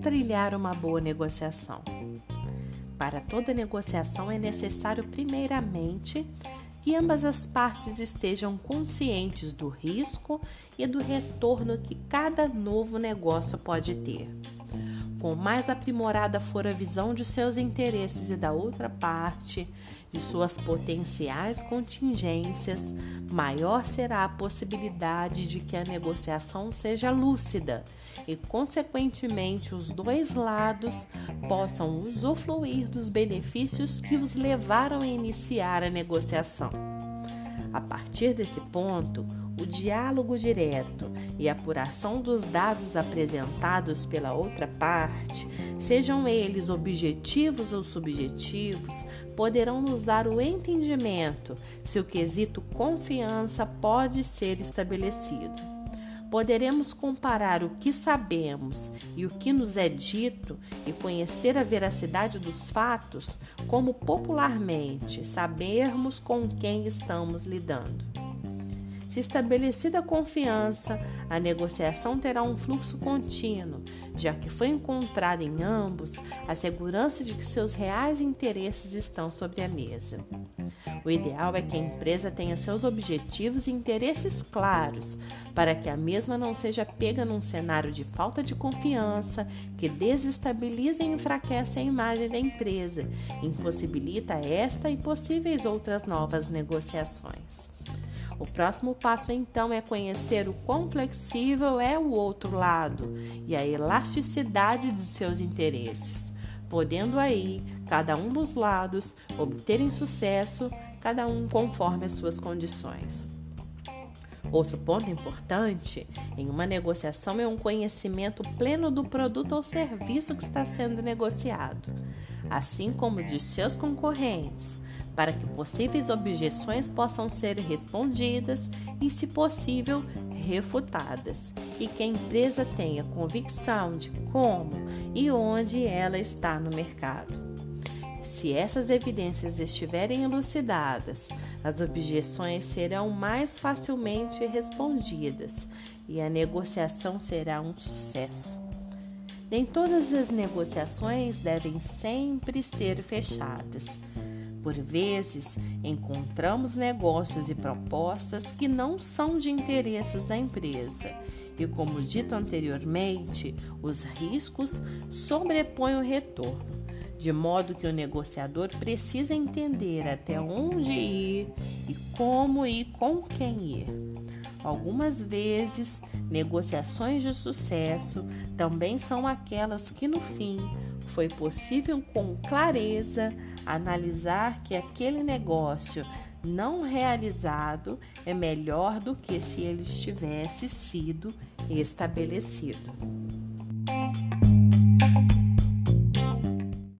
trilhar uma boa negociação? Para toda negociação é necessário, primeiramente, que ambas as partes estejam conscientes do risco e do retorno que cada novo negócio pode ter. Com mais aprimorada for a visão de seus interesses e da outra parte, de suas potenciais contingências, maior será a possibilidade de que a negociação seja lúcida e, consequentemente, os dois lados possam usufruir dos benefícios que os levaram a iniciar a negociação. A partir desse ponto, o diálogo direto e a apuração dos dados apresentados pela outra parte, sejam eles objetivos ou subjetivos, poderão nos dar o entendimento se o quesito confiança pode ser estabelecido. Poderemos comparar o que sabemos e o que nos é dito e conhecer a veracidade dos fatos, como popularmente sabermos com quem estamos lidando. Se estabelecida a confiança, a negociação terá um fluxo contínuo, já que foi encontrada em ambos a segurança de que seus reais interesses estão sobre a mesa. O ideal é que a empresa tenha seus objetivos e interesses claros, para que a mesma não seja pega num cenário de falta de confiança que desestabiliza e enfraquece a imagem da empresa, impossibilita esta e possíveis outras novas negociações. O próximo passo então é conhecer o quão flexível é o outro lado e a elasticidade dos seus interesses, podendo aí cada um dos lados obterem sucesso, cada um conforme as suas condições. Outro ponto importante em uma negociação é um conhecimento pleno do produto ou serviço que está sendo negociado, assim como de seus concorrentes, para que possíveis objeções possam ser respondidas e, se possível, refutadas, e que a empresa tenha convicção de como e onde ela está no mercado. Se essas evidências estiverem elucidadas, as objeções serão mais facilmente respondidas e a negociação será um sucesso. Nem todas as negociações devem sempre ser fechadas. Por vezes, encontramos negócios e propostas que não são de interesses da empresa. E, como dito anteriormente, os riscos sobrepõem o retorno, de modo que o negociador precisa entender até onde ir e como e com quem ir. Algumas vezes, negociações de sucesso também são aquelas que, no fim, foi possível com clareza analisar que aquele negócio não realizado é melhor do que se ele tivesse sido estabelecido.